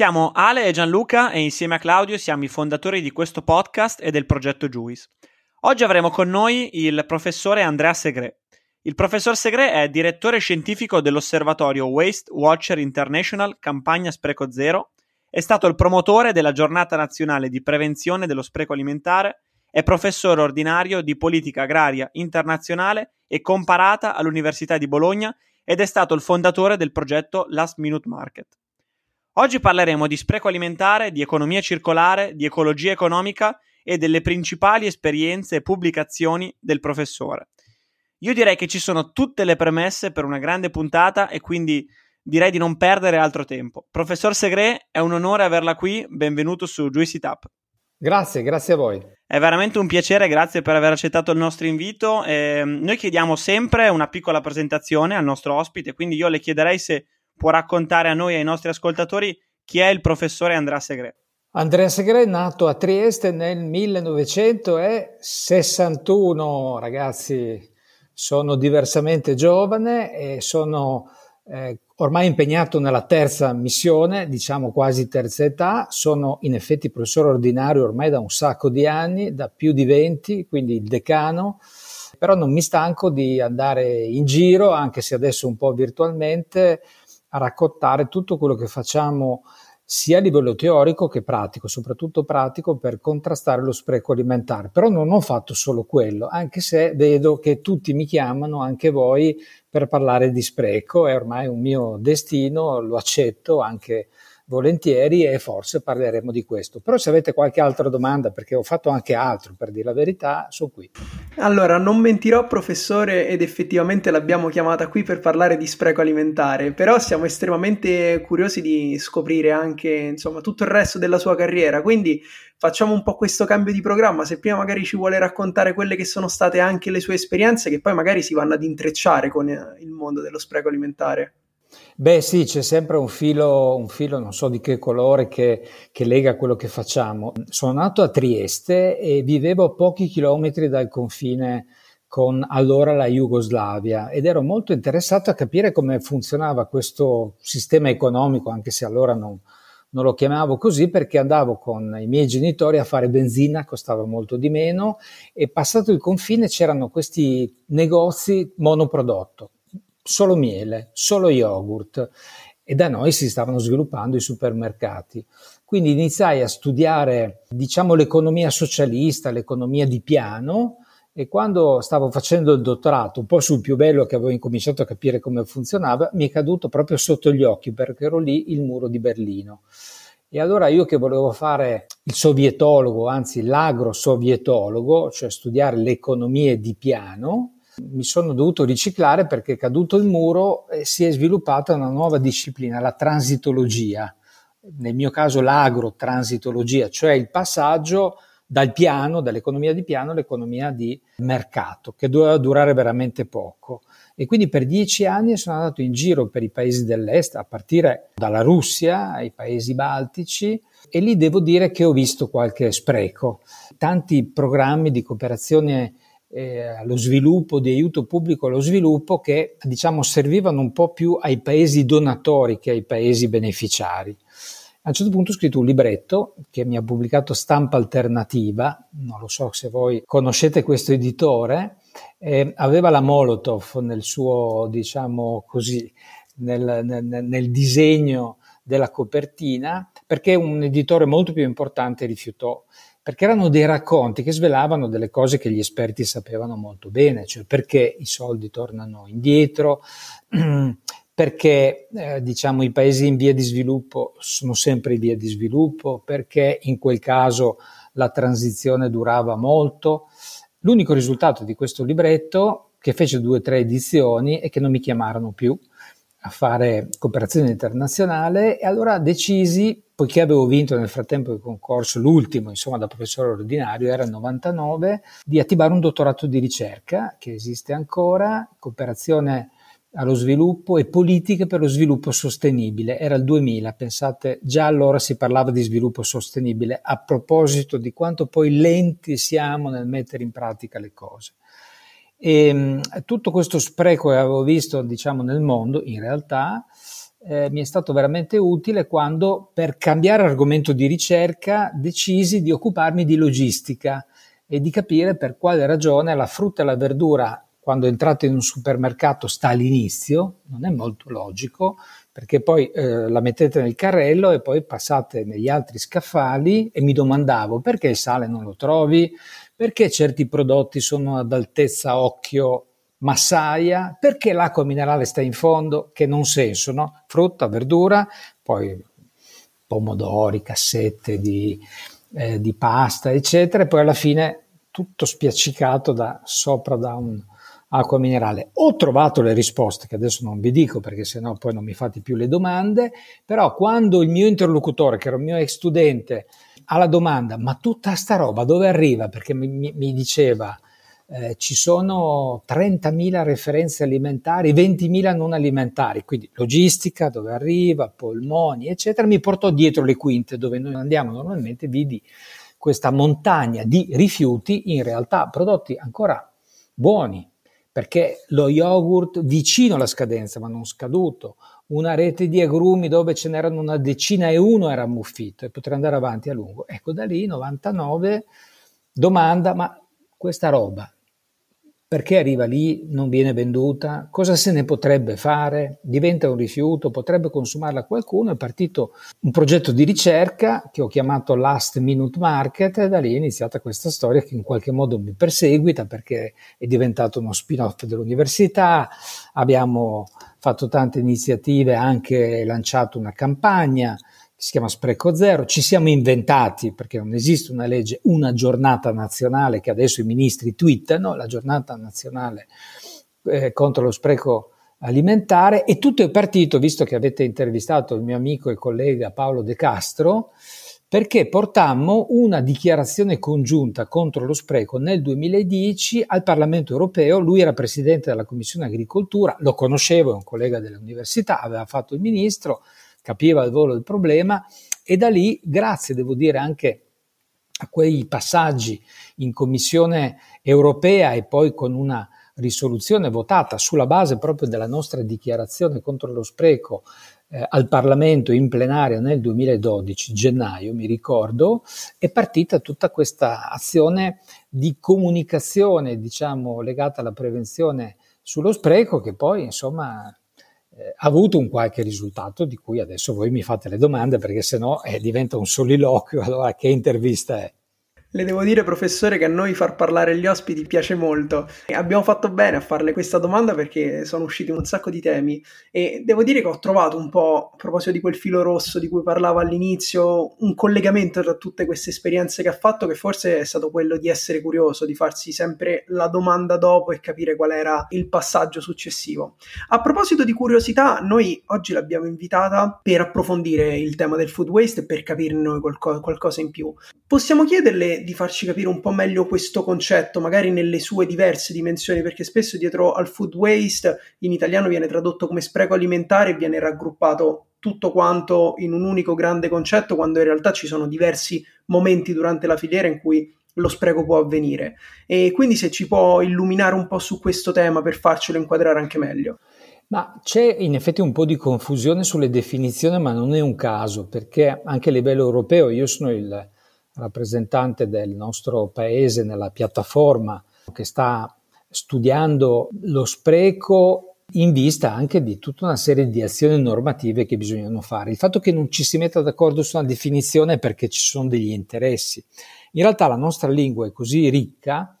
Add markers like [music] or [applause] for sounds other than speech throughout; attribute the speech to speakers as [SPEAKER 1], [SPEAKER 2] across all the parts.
[SPEAKER 1] Siamo Ale e Gianluca e insieme a Claudio siamo i fondatori di questo podcast e del progetto Juice. Oggi avremo con noi il professore Andrea Segre. Il professor Segre è direttore scientifico dell'osservatorio Waste Watcher International Campagna Spreco Zero, è stato il promotore della giornata nazionale di prevenzione dello spreco alimentare, è professore ordinario di politica agraria internazionale e comparata all'Università di Bologna ed è stato il fondatore del progetto Last Minute Market. Oggi parleremo di spreco alimentare, di economia circolare, di ecologia economica e delle principali esperienze e pubblicazioni del professore. Io direi che ci sono tutte le premesse per una grande puntata e quindi direi di non perdere altro tempo. Professor Segre, è un onore averla qui, benvenuto su Juicy Tap.
[SPEAKER 2] Grazie, grazie a voi.
[SPEAKER 1] È veramente un piacere, grazie per aver accettato il nostro invito. Eh, noi chiediamo sempre una piccola presentazione al nostro ospite, quindi io le chiederei se può raccontare a noi e ai nostri ascoltatori chi è il professore Andrea Segre.
[SPEAKER 2] Andrea Segre è nato a Trieste nel 1961, ragazzi, sono diversamente giovane e sono eh, ormai impegnato nella terza missione, diciamo quasi terza età, sono in effetti professore ordinario ormai da un sacco di anni, da più di 20, quindi il decano, però non mi stanco di andare in giro, anche se adesso un po' virtualmente, a raccontare tutto quello che facciamo sia a livello teorico che pratico, soprattutto pratico per contrastare lo spreco alimentare. Però non ho fatto solo quello, anche se vedo che tutti mi chiamano, anche voi, per parlare di spreco, è ormai un mio destino, lo accetto anche volentieri e forse parleremo di questo. Però se avete qualche altra domanda, perché ho fatto anche altro per dire la verità, sono qui.
[SPEAKER 3] Allora, non mentirò professore ed effettivamente l'abbiamo chiamata qui per parlare di spreco alimentare, però siamo estremamente curiosi di scoprire anche, insomma, tutto il resto della sua carriera, quindi facciamo un po' questo cambio di programma, se prima magari ci vuole raccontare quelle che sono state anche le sue esperienze che poi magari si vanno ad intrecciare con il mondo dello spreco alimentare.
[SPEAKER 2] Beh sì, c'è sempre un filo, un filo, non so di che colore, che, che, lega quello che facciamo. Sono nato a Trieste e vivevo a pochi chilometri dal confine con allora la Jugoslavia ed ero molto interessato a capire come funzionava questo sistema economico, anche se allora non, non lo chiamavo così perché andavo con i miei genitori a fare benzina, costava molto di meno e passato il confine c'erano questi negozi monoprodotto solo miele, solo yogurt e da noi si stavano sviluppando i supermercati. Quindi iniziai a studiare, diciamo, l'economia socialista, l'economia di piano e quando stavo facendo il dottorato, un po' sul più bello che avevo incominciato a capire come funzionava, mi è caduto proprio sotto gli occhi perché ero lì il muro di Berlino. E allora io che volevo fare il sovietologo, anzi l'agro-sovietologo, cioè studiare le economie di piano, mi sono dovuto riciclare perché caduto il muro eh, si è sviluppata una nuova disciplina, la transitologia, nel mio caso l'agro-transitologia, cioè il passaggio dal piano, dall'economia di piano all'economia di mercato, che doveva durare veramente poco. E quindi per dieci anni sono andato in giro per i paesi dell'est, a partire dalla Russia ai paesi baltici, e lì devo dire che ho visto qualche spreco. Tanti programmi di cooperazione eh, allo sviluppo, di aiuto pubblico allo sviluppo che diciamo servivano un po' più ai paesi donatori che ai paesi beneficiari. A un certo punto ho scritto un libretto che mi ha pubblicato Stampa Alternativa, non lo so se voi conoscete questo editore, eh, aveva la Molotov nel suo, diciamo così, nel, nel, nel disegno della copertina, perché un editore molto più importante rifiutò perché erano dei racconti che svelavano delle cose che gli esperti sapevano molto bene, cioè perché i soldi tornano indietro, [clears throat] perché eh, diciamo, i paesi in via di sviluppo sono sempre in via di sviluppo, perché in quel caso la transizione durava molto. L'unico risultato di questo libretto, che fece due o tre edizioni, è che non mi chiamarono più a fare cooperazione internazionale e allora decisi, poiché avevo vinto nel frattempo il concorso, l'ultimo insomma da professore ordinario, era il 99, di attivare un dottorato di ricerca che esiste ancora, cooperazione allo sviluppo e politiche per lo sviluppo sostenibile. Era il 2000, pensate, già allora si parlava di sviluppo sostenibile a proposito di quanto poi lenti siamo nel mettere in pratica le cose. E ehm, tutto questo spreco che avevo visto, diciamo, nel mondo, in realtà, eh, mi è stato veramente utile quando, per cambiare argomento di ricerca, decisi di occuparmi di logistica e di capire per quale ragione la frutta e la verdura, quando entrate in un supermercato, sta all'inizio, non è molto logico, perché poi eh, la mettete nel carrello e poi passate negli altri scaffali e mi domandavo perché il sale non lo trovi, perché certi prodotti sono ad altezza occhio massaia, perché l'acqua minerale sta in fondo, che non senso, no? Frutta, verdura, poi pomodori, cassette di, eh, di pasta, eccetera, e poi alla fine tutto spiaccicato da sopra da un'acqua minerale. Ho trovato le risposte, che adesso non vi dico perché sennò poi non mi fate più le domande, però quando il mio interlocutore, che era un mio ex studente, alla domanda, ma tutta sta roba dove arriva? Perché mi, mi diceva, eh, ci sono 30.000 referenze alimentari, 20.000 non alimentari, quindi logistica, dove arriva, polmoni, eccetera, mi portò dietro le quinte dove noi andiamo normalmente, vidi questa montagna di rifiuti, in realtà prodotti ancora buoni, perché lo yogurt vicino alla scadenza, ma non scaduto, una rete di agrumi dove ce n'erano una decina e uno era ammuffito e potrei andare avanti a lungo. Ecco, da lì 99 domanda, ma questa roba perché arriva lì, non viene venduta, cosa se ne potrebbe fare, diventa un rifiuto, potrebbe consumarla qualcuno, è partito un progetto di ricerca che ho chiamato Last Minute Market e da lì è iniziata questa storia che in qualche modo mi perseguita perché è diventato uno spin-off dell'università, abbiamo fatto tante iniziative, anche lanciato una campagna, si chiama Spreco Zero, ci siamo inventati, perché non esiste una legge, una giornata nazionale che adesso i ministri twittano, la giornata nazionale eh, contro lo spreco alimentare e tutto è partito, visto che avete intervistato il mio amico e collega Paolo De Castro, perché portammo una dichiarazione congiunta contro lo spreco nel 2010 al Parlamento europeo. Lui era presidente della Commissione Agricoltura, lo conoscevo, è un collega dell'università, aveva fatto il ministro, capiva al volo il problema e da lì, grazie devo dire anche a quei passaggi in Commissione europea e poi con una risoluzione votata sulla base proprio della nostra dichiarazione contro lo spreco eh, al Parlamento in plenaria nel 2012, gennaio mi ricordo, è partita tutta questa azione di comunicazione, diciamo, legata alla prevenzione sullo spreco che poi, insomma, eh, ha avuto un qualche risultato di cui adesso voi mi fate le domande perché sennò eh, diventa un soliloquio, [laughs] allora che intervista è?
[SPEAKER 3] Le devo dire, professore, che a noi far parlare gli ospiti piace molto. Abbiamo fatto bene a farle questa domanda perché sono usciti un sacco di temi e devo dire che ho trovato un po', a proposito di quel filo rosso di cui parlava all'inizio, un collegamento tra tutte queste esperienze che ha fatto che forse è stato quello di essere curioso, di farsi sempre la domanda dopo e capire qual era il passaggio successivo. A proposito di curiosità, noi oggi l'abbiamo invitata per approfondire il tema del food waste e per capirne qualco- qualcosa in più. Possiamo chiederle di farci capire un po' meglio questo concetto, magari nelle sue diverse dimensioni, perché spesso dietro al food waste in italiano viene tradotto come spreco alimentare e viene raggruppato tutto quanto in un unico grande concetto, quando in realtà ci sono diversi momenti durante la filiera in cui lo spreco può avvenire. E quindi se ci può illuminare un po' su questo tema per farcelo inquadrare anche meglio.
[SPEAKER 2] Ma c'è in effetti un po' di confusione sulle definizioni, ma non è un caso, perché anche a livello europeo io sono il rappresentante del nostro paese nella piattaforma che sta studiando lo spreco in vista anche di tutta una serie di azioni normative che bisognano fare. Il fatto che non ci si metta d'accordo su una definizione è perché ci sono degli interessi In realtà la nostra lingua è così ricca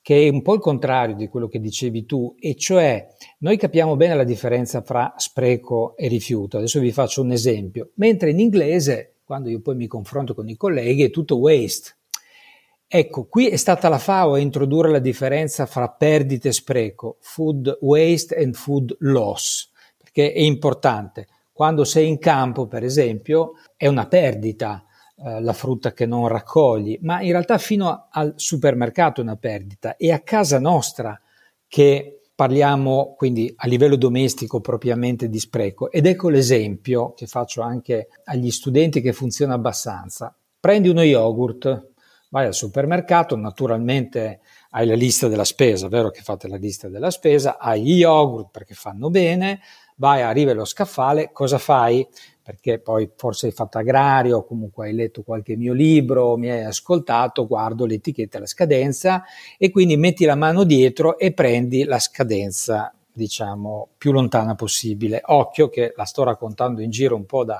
[SPEAKER 2] che è un po' il contrario di quello che dicevi tu, e cioè noi capiamo bene la differenza fra spreco e rifiuto. Adesso vi faccio un esempio. Mentre in inglese, quando io poi mi confronto con i colleghi, è tutto waste. Ecco, qui è stata la FAO a introdurre la differenza fra perdite e spreco, food waste and food loss, perché è importante. Quando sei in campo, per esempio, è una perdita eh, la frutta che non raccogli, ma in realtà fino al supermercato è una perdita e a casa nostra che parliamo quindi a livello domestico propriamente di spreco ed ecco l'esempio che faccio anche agli studenti che funziona abbastanza. Prendi uno yogurt, vai al supermercato, naturalmente hai la lista della spesa, vero che fate la lista della spesa, hai gli yogurt perché fanno bene, vai, arriva lo scaffale, cosa fai? Perché poi forse hai fatto agrario, comunque hai letto qualche mio libro, mi hai ascoltato, guardo l'etichetta la scadenza e quindi metti la mano dietro e prendi la scadenza, diciamo, più lontana possibile. Occhio che la sto raccontando in giro un po' da,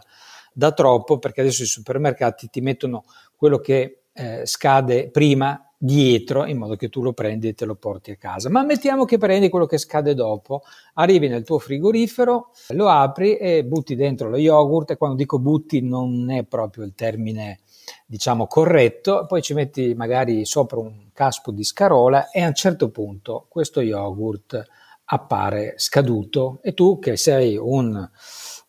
[SPEAKER 2] da troppo, perché adesso i supermercati ti mettono quello che eh, scade prima dietro in modo che tu lo prendi e te lo porti a casa. Ma mettiamo che prendi quello che scade dopo, arrivi nel tuo frigorifero, lo apri e butti dentro lo yogurt e quando dico butti non è proprio il termine diciamo corretto, poi ci metti magari sopra un caspo di scarola e a un certo punto questo yogurt appare scaduto e tu che sei un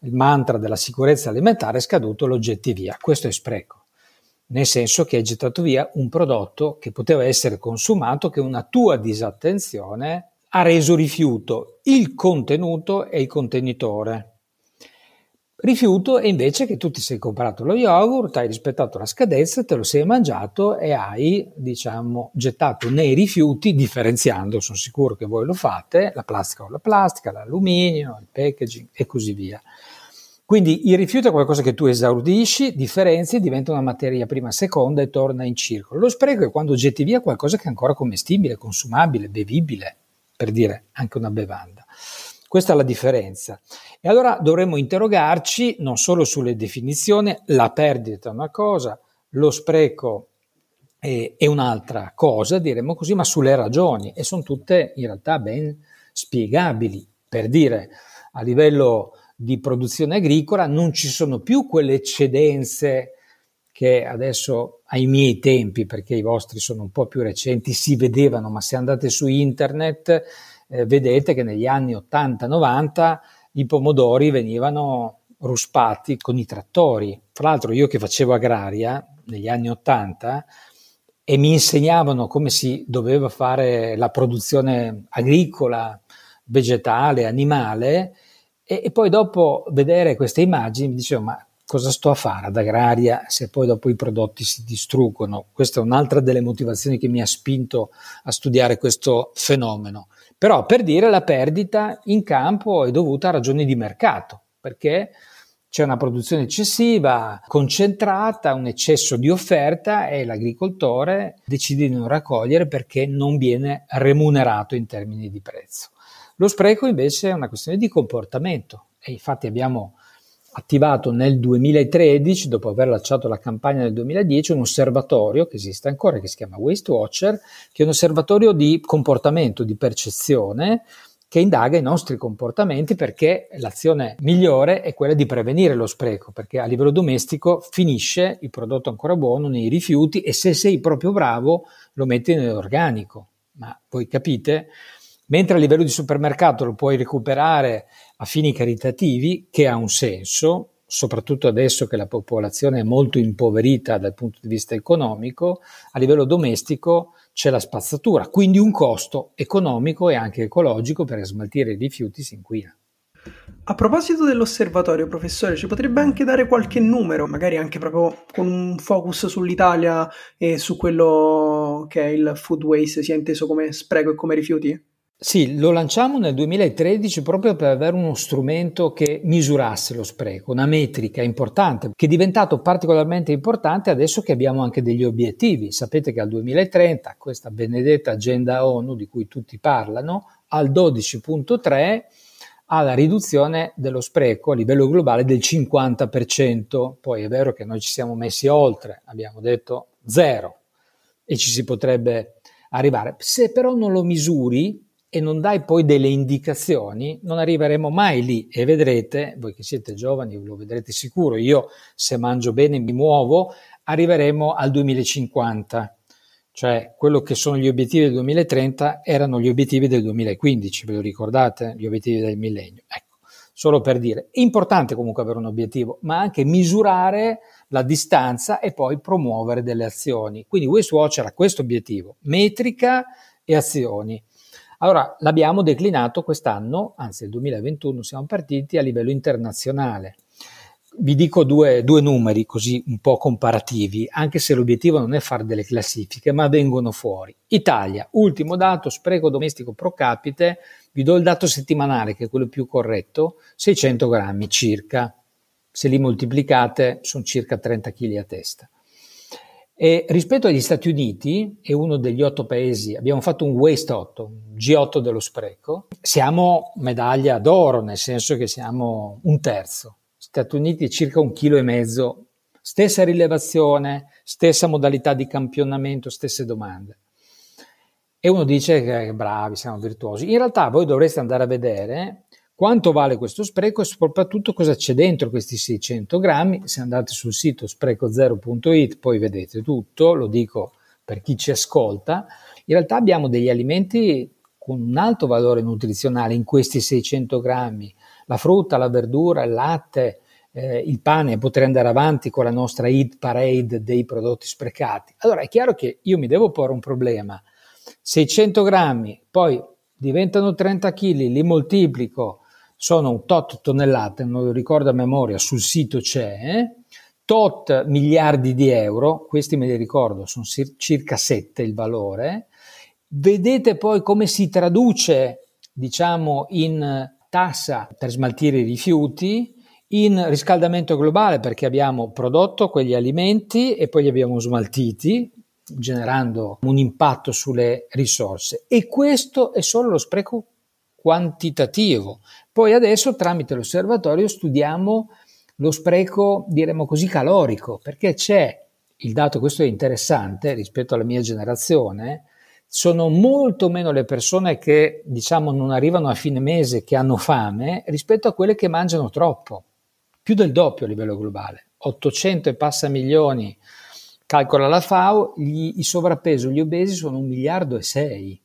[SPEAKER 2] il mantra della sicurezza alimentare scaduto lo getti via. Questo è spreco nel senso che hai gettato via un prodotto che poteva essere consumato, che una tua disattenzione ha reso rifiuto il contenuto e il contenitore. Rifiuto è invece che tu ti sei comprato lo yogurt, hai rispettato la scadenza, te lo sei mangiato e hai, diciamo, gettato nei rifiuti, differenziando, sono sicuro che voi lo fate, la plastica o la plastica, l'alluminio, il packaging e così via. Quindi il rifiuto è qualcosa che tu esaudisci, differenzi, diventa una materia prima seconda e torna in circolo. Lo spreco è quando getti via qualcosa che è ancora commestibile, consumabile, bevibile, per dire anche una bevanda. Questa è la differenza. E allora dovremmo interrogarci non solo sulle definizioni, la perdita è una cosa, lo spreco è, è un'altra cosa, diremmo così, ma sulle ragioni e sono tutte in realtà ben spiegabili. Per dire, a livello di produzione agricola, non ci sono più quelle eccedenze che adesso ai miei tempi, perché i vostri sono un po' più recenti, si vedevano, ma se andate su internet eh, vedete che negli anni 80-90 i pomodori venivano ruspati con i trattori. Fra l'altro io che facevo agraria negli anni 80 e mi insegnavano come si doveva fare la produzione agricola, vegetale, animale, e, e poi dopo vedere queste immagini mi dicevo, ma cosa sto a fare ad agraria se poi dopo i prodotti si distruggono? Questa è un'altra delle motivazioni che mi ha spinto a studiare questo fenomeno. Però per dire la perdita in campo è dovuta a ragioni di mercato, perché c'è una produzione eccessiva, concentrata, un eccesso di offerta e l'agricoltore decide di non raccogliere perché non viene remunerato in termini di prezzo. Lo spreco invece è una questione di comportamento e infatti abbiamo attivato nel 2013, dopo aver lanciato la campagna nel 2010, un osservatorio che esiste ancora, che si chiama Waste Watcher, che è un osservatorio di comportamento, di percezione, che indaga i nostri comportamenti perché l'azione migliore è quella di prevenire lo spreco, perché a livello domestico finisce il prodotto ancora buono nei rifiuti e se sei proprio bravo lo metti nell'organico. Ma voi capite mentre a livello di supermercato lo puoi recuperare a fini caritativi, che ha un senso, soprattutto adesso che la popolazione è molto impoverita dal punto di vista economico, a livello domestico c'è la spazzatura, quindi un costo economico e anche ecologico per smaltire i rifiuti si inquina.
[SPEAKER 3] A proposito dell'osservatorio, professore, ci potrebbe anche dare qualche numero, magari anche proprio con un focus sull'Italia e su quello che è il food waste, sia inteso come spreco e come rifiuti?
[SPEAKER 2] Sì, lo lanciamo nel 2013 proprio per avere uno strumento che misurasse lo spreco, una metrica importante, che è diventato particolarmente importante adesso che abbiamo anche degli obiettivi. Sapete che al 2030, questa benedetta agenda ONU di cui tutti parlano, al 12.3 ha la riduzione dello spreco a livello globale del 50%. Poi è vero che noi ci siamo messi oltre, abbiamo detto zero e ci si potrebbe arrivare. Se però non lo misuri e non dai poi delle indicazioni, non arriveremo mai lì e vedrete, voi che siete giovani lo vedrete sicuro, io se mangio bene mi muovo, arriveremo al 2050, cioè quello che sono gli obiettivi del 2030 erano gli obiettivi del 2015, ve lo ricordate? Gli obiettivi del millennio. Ecco, solo per dire, è importante comunque avere un obiettivo, ma anche misurare la distanza e poi promuovere delle azioni. Quindi Wastewatch era questo obiettivo, metrica e azioni. Allora, l'abbiamo declinato quest'anno, anzi nel 2021 siamo partiti a livello internazionale. Vi dico due, due, numeri così un po' comparativi, anche se l'obiettivo non è fare delle classifiche, ma vengono fuori. Italia, ultimo dato, spreco domestico pro capite, vi do il dato settimanale che è quello più corretto, 600 grammi circa. Se li moltiplicate sono circa 30 kg a testa. E rispetto agli Stati Uniti, è uno degli otto paesi, abbiamo fatto un Waste 8, G8 dello spreco, siamo medaglia d'oro, nel senso che siamo un terzo. Stati Uniti circa un chilo e mezzo, stessa rilevazione, stessa modalità di campionamento, stesse domande. E uno dice che bravi, siamo virtuosi. In realtà voi dovreste andare a vedere quanto vale questo spreco e soprattutto cosa c'è dentro questi 600 grammi. Se andate sul sito spreco0.it poi vedete tutto, lo dico per chi ci ascolta. In realtà abbiamo degli alimenti con un alto valore nutrizionale in questi 600 grammi. La frutta, la verdura, il latte, eh, il pane, potrei andare avanti con la nostra hit parade dei prodotti sprecati. Allora è chiaro che io mi devo porre un problema. 600 grammi, poi diventano 30 kg, li moltiplico, sono un tot tonnellate, non lo ricordo a memoria, sul sito c'è, eh? tot miliardi di euro, questi me li ricordo, sono circa 7 il valore. Vedete poi come si traduce, diciamo, in tassa per smaltire i rifiuti, in riscaldamento globale perché abbiamo prodotto quegli alimenti e poi li abbiamo smaltiti, generando un impatto sulle risorse. E questo è solo lo spreco quantitativo. Poi adesso tramite l'osservatorio studiamo lo spreco, diremmo così, calorico, perché c'è il dato, questo è interessante rispetto alla mia generazione, sono molto meno le persone che diciamo non arrivano a fine mese, che hanno fame, rispetto a quelle che mangiano troppo, più del doppio a livello globale, 800 e passa milioni, calcola la FAO, gli, i sovrappeso, gli obesi sono un miliardo e sei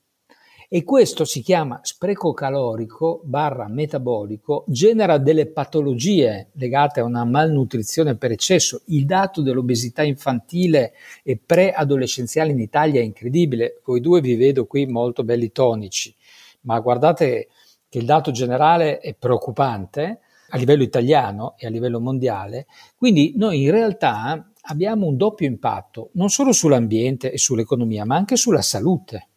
[SPEAKER 2] e questo si chiama spreco calorico barra metabolico, genera delle patologie legate a una malnutrizione per eccesso. Il dato dell'obesità infantile e preadolescenziale in Italia è incredibile. Voi due vi vedo qui molto belli tonici, ma guardate che il dato generale è preoccupante a livello italiano e a livello mondiale. Quindi noi in realtà abbiamo un doppio impatto, non solo sull'ambiente e sull'economia, ma anche sulla salute.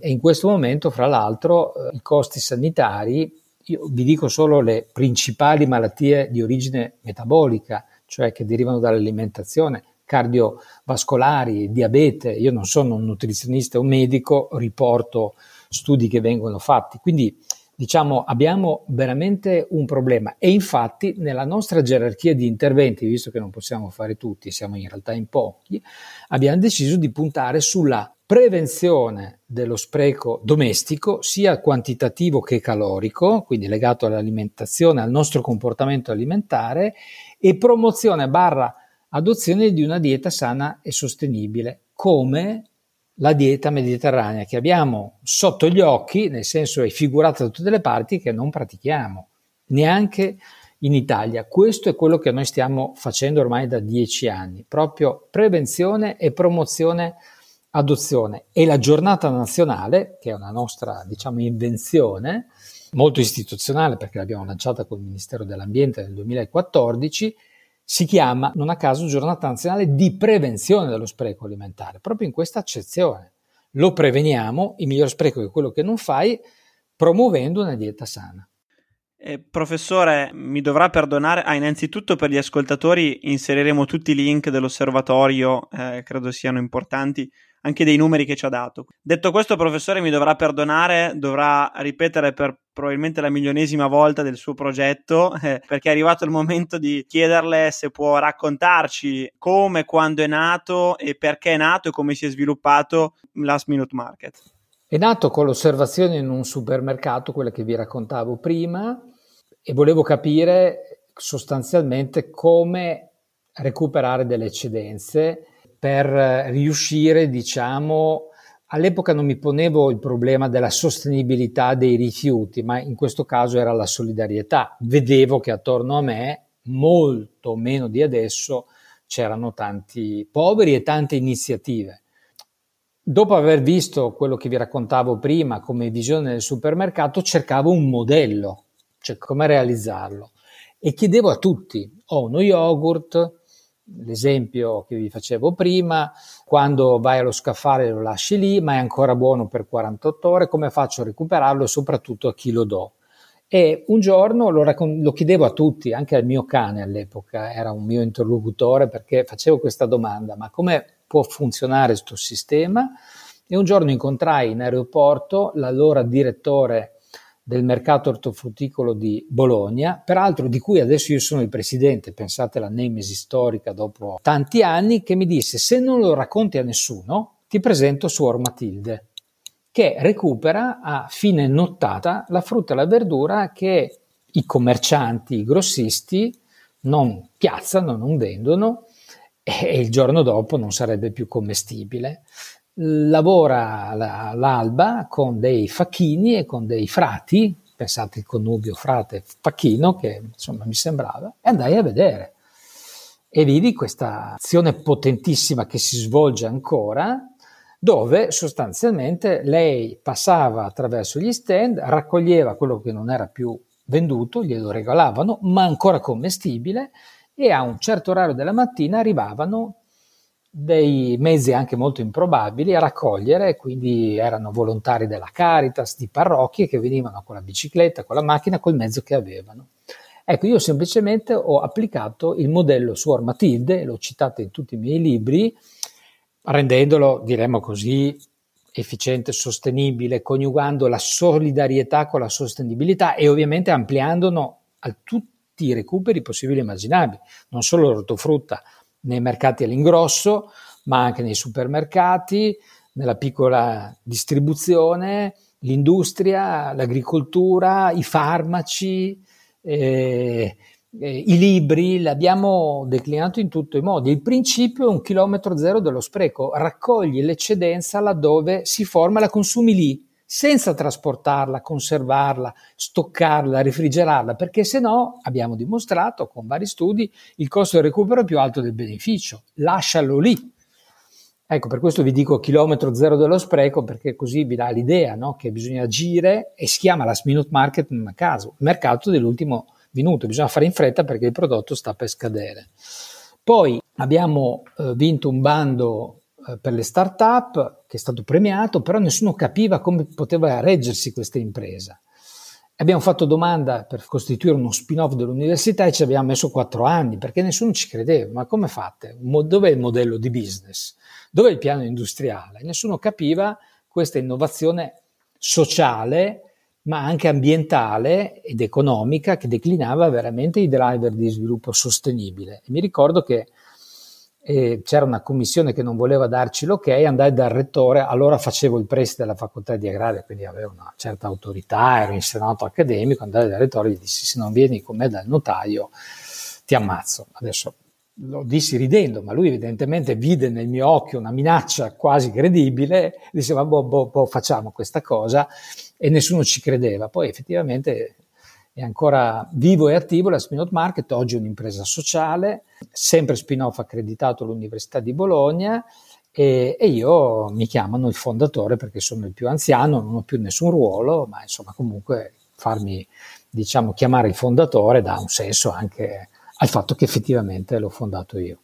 [SPEAKER 2] E in questo momento, fra l'altro, eh, i costi sanitari, io vi dico solo le principali malattie di origine metabolica, cioè che derivano dall'alimentazione, cardiovascolari, diabete, io non sono un nutrizionista o un medico, riporto studi che vengono fatti. Quindi diciamo abbiamo veramente un problema e infatti nella nostra gerarchia di interventi, visto che non possiamo fare tutti, siamo in realtà in pochi, abbiamo deciso di puntare sulla prevenzione dello spreco domestico, sia quantitativo che calorico, quindi legato all'alimentazione, al nostro comportamento alimentare, e promozione barra adozione di una dieta sana e sostenibile, come la dieta mediterranea che abbiamo sotto gli occhi, nel senso è figurata da tutte le parti, che non pratichiamo, neanche in Italia. Questo è quello che noi stiamo facendo ormai da dieci anni, proprio prevenzione e promozione adozione e la giornata nazionale, che è una nostra diciamo, invenzione, molto istituzionale perché l'abbiamo lanciata col Ministero dell'Ambiente nel 2014, si chiama, non a caso, giornata nazionale di prevenzione dello spreco alimentare, proprio in questa accezione. Lo preveniamo, il miglior spreco è quello che non fai, promuovendo una dieta sana.
[SPEAKER 1] Eh, professore, mi dovrà perdonare. Ah, innanzitutto per gli ascoltatori inseriremo tutti i link dell'osservatorio, eh, credo siano importanti anche dei numeri che ci ha dato. Detto questo, professore mi dovrà perdonare, dovrà ripetere per probabilmente la milionesima volta del suo progetto, [laughs] eh, perché è arrivato il momento di chiederle se può raccontarci come, quando è nato e perché è nato e come si è sviluppato Last Minute Market.
[SPEAKER 2] È nato con l'osservazione in un supermercato, quella che vi raccontavo prima, e volevo capire sostanzialmente come recuperare delle eccedenze per riuscire, diciamo, all'epoca non mi ponevo il problema della sostenibilità dei rifiuti, ma in questo caso era la solidarietà. Vedevo che attorno a me, molto meno di adesso, c'erano tanti poveri e tante iniziative. Dopo aver visto quello che vi raccontavo prima come visione del supermercato, cercavo un modello, cioè come realizzarlo. E chiedevo a tutti, ho uno yogurt, l'esempio che vi facevo prima, quando vai allo scaffale lo lasci lì, ma è ancora buono per 48 ore, come faccio a recuperarlo e soprattutto a chi lo do? E un giorno lo, raccon- lo chiedevo a tutti, anche al mio cane all'epoca, era un mio interlocutore perché facevo questa domanda, ma come può funzionare questo sistema? E un giorno incontrai in aeroporto l'allora direttore del mercato ortofrutticolo di Bologna, peraltro di cui adesso io sono il presidente, pensate alla nemesi storica dopo tanti anni, che mi disse se non lo racconti a nessuno ti presento Suor Matilde, che recupera a fine nottata la frutta e la verdura che i commercianti, i grossisti non piazzano, non vendono e il giorno dopo non sarebbe più commestibile lavora l'alba con dei facchini e con dei frati, pensate il connubio frate facchino che insomma mi sembrava, e andai a vedere. E vidi questa azione potentissima che si svolge ancora, dove sostanzialmente lei passava attraverso gli stand, raccoglieva quello che non era più venduto, glielo regalavano, ma ancora commestibile, e a un certo orario della mattina arrivavano dei mezzi anche molto improbabili a raccogliere, quindi erano volontari della Caritas, di parrocchie che venivano con la bicicletta, con la macchina, col mezzo che avevano. Ecco, io semplicemente ho applicato il modello Suor Matilde, l'ho citato in tutti i miei libri, rendendolo, diremmo così, efficiente, sostenibile, coniugando la solidarietà con la sostenibilità e ovviamente ampliandolo a tutti i recuperi possibili e immaginabili, non solo l'ortofrutta, nei mercati all'ingrosso, ma anche nei supermercati, nella piccola distribuzione, l'industria, l'agricoltura, i farmaci, eh, eh, i libri, l'abbiamo declinato in tutti i modi. Il principio è un chilometro zero dello spreco, raccogli l'eccedenza laddove si forma, la consumi lì senza trasportarla, conservarla, stoccarla, refrigerarla, perché se no, abbiamo dimostrato con vari studi, il costo del recupero è più alto del beneficio. Lascialo lì. Ecco, per questo vi dico chilometro zero dello spreco, perché così vi dà l'idea no? che bisogna agire e si chiama last minute market non a caso, mercato dell'ultimo minuto, bisogna fare in fretta perché il prodotto sta per scadere. Poi abbiamo eh, vinto un bando eh, per le start-up, che è stato premiato, però nessuno capiva come poteva reggersi questa impresa. Abbiamo fatto domanda per costituire uno spin-off dell'università e ci abbiamo messo quattro anni perché nessuno ci credeva. Ma come fate? Dov'è il modello di business? Dov'è il piano industriale? Nessuno capiva questa innovazione sociale, ma anche ambientale ed economica che declinava veramente i driver di sviluppo sostenibile. E mi ricordo che e c'era una commissione che non voleva darci l'ok, andai dal rettore, allora facevo il preside della facoltà di agraria, quindi avevo una certa autorità, ero in senato accademico, andai dal rettore e gli dissi se non vieni con me dal notaio ti ammazzo. Adesso lo dissi ridendo, ma lui evidentemente vide nel mio occhio una minaccia quasi credibile, diceva boh, boh, boh, facciamo questa cosa e nessuno ci credeva. Poi effettivamente è ancora vivo e attivo la Spin-off Market, oggi è un'impresa sociale, sempre spin-off accreditato all'Università di Bologna e, e, io mi chiamano il fondatore perché sono il più anziano, non ho più nessun ruolo, ma insomma comunque farmi diciamo chiamare il fondatore dà un senso anche al fatto che effettivamente l'ho fondato io.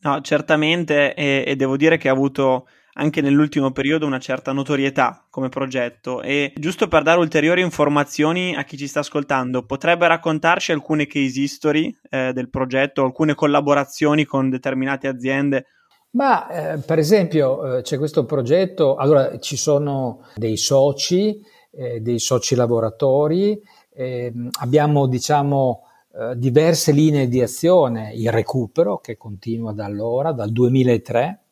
[SPEAKER 1] No, certamente e, e devo dire che ha avuto anche nell'ultimo periodo una certa notorietà come progetto. E giusto per dare ulteriori informazioni a chi ci sta ascoltando, potrebbe raccontarci alcune case history eh, del progetto, alcune collaborazioni con determinate aziende?
[SPEAKER 2] Ma eh, per esempio eh, c'è questo progetto, allora ci sono dei soci, eh, dei soci lavoratori, ehm, abbiamo diciamo eh, diverse linee di azione, il recupero che continua da allora, dal 2003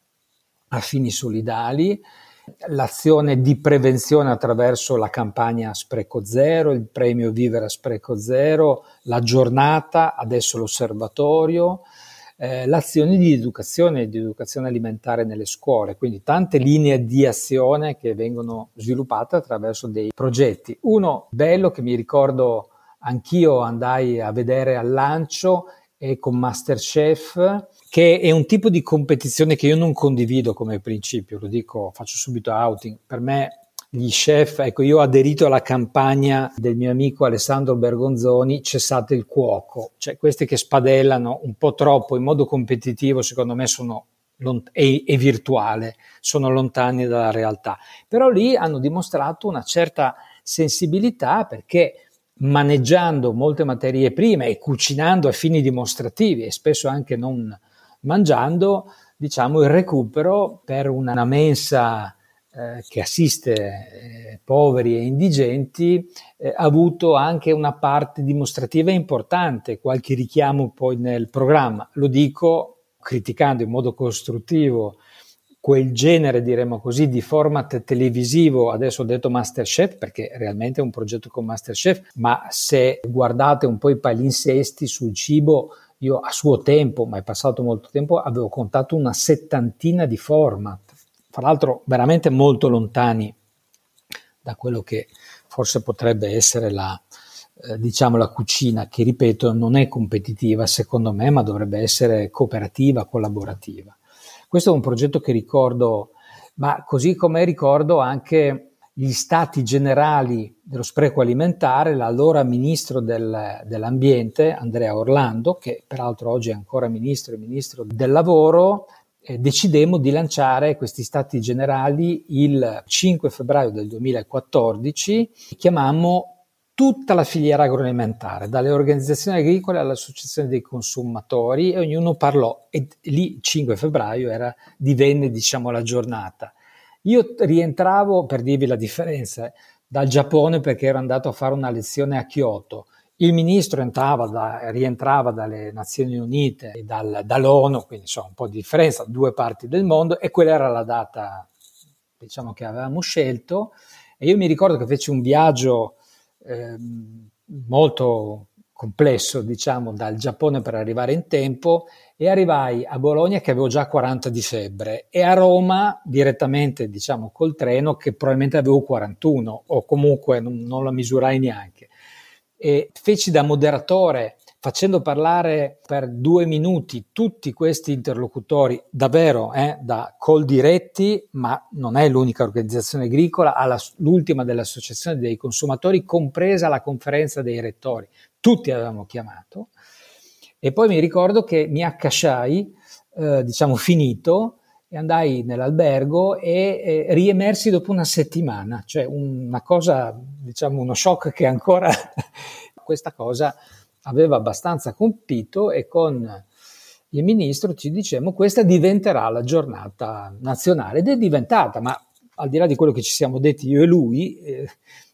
[SPEAKER 2] a fini solidali, l'azione di prevenzione attraverso la campagna Spreco Zero, il premio Vivere a Spreco Zero, la giornata, adesso l'osservatorio, eh, l'azione di educazione di educazione alimentare nelle scuole, quindi tante linee di azione che vengono sviluppate attraverso dei progetti. Uno bello che mi ricordo anch'io andai a vedere al lancio è con Masterchef, che è un tipo di competizione che io non condivido come principio, lo dico, faccio subito outing. Per me gli chef, ecco, io ho aderito alla campagna del mio amico Alessandro Bergonzoni, cessate il cuoco, cioè questi che spadellano un po' troppo in modo competitivo, secondo me sono e, e virtuale, sono lontani dalla realtà. Però lì hanno dimostrato una certa sensibilità perché maneggiando molte materie prime e cucinando a fini dimostrativi e spesso anche non mangiando, diciamo, il recupero per una mensa eh, che assiste eh, poveri e indigenti eh, ha avuto anche una parte dimostrativa importante, qualche richiamo poi nel programma. Lo dico criticando in modo costruttivo quel genere, diremmo così, di format televisivo, adesso ho detto Masterchef perché realmente è un progetto con Masterchef, ma se guardate un po' i palinsesti sul cibo, io a suo tempo, ma è passato molto tempo, avevo contato una settantina di format fra l'altro veramente molto lontani da quello che forse potrebbe essere la, eh, diciamo la cucina, che ripeto non è competitiva secondo me, ma dovrebbe essere cooperativa, collaborativa. Questo è un progetto che ricordo, ma così come ricordo anche gli stati generali dello spreco alimentare, l'allora ministro del, dell'ambiente, Andrea Orlando, che peraltro oggi è ancora ministro e ministro del lavoro, eh, decidemmo di lanciare questi stati generali il 5 febbraio del 2014, chiamammo tutta la filiera agroalimentare, dalle organizzazioni agricole all'associazione dei consumatori e ognuno parlò e lì 5 febbraio era, divenne diciamo la giornata. Io rientravo, per dirvi la differenza, dal Giappone perché ero andato a fare una lezione a Kyoto il ministro entrava da, rientrava dalle Nazioni Unite dal, dall'ONU, quindi insomma un po' di differenza, due parti del mondo, e quella era la data diciamo, che avevamo scelto. E io mi ricordo che feci un viaggio eh, molto complesso, diciamo, dal Giappone per arrivare in tempo e arrivai a Bologna che avevo già 40 di febbre e a Roma direttamente, diciamo, col treno che probabilmente avevo 41 o comunque non, non la misurai neanche. E feci da moderatore facendo parlare per due minuti tutti questi interlocutori, davvero eh, da call diretti, ma non è l'unica organizzazione agricola, alla, l'ultima dell'associazione dei consumatori, compresa la conferenza dei rettori. Tutti avevamo chiamato. E poi mi ricordo che mi accasciai, eh, diciamo finito, e andai nell'albergo e, e riemersi dopo una settimana, cioè una cosa, diciamo uno shock che ancora [laughs] questa cosa aveva abbastanza compito e con il ministro ci dicemmo questa diventerà la giornata nazionale ed è diventata, ma al di là di quello che ci siamo detti io e lui, eh,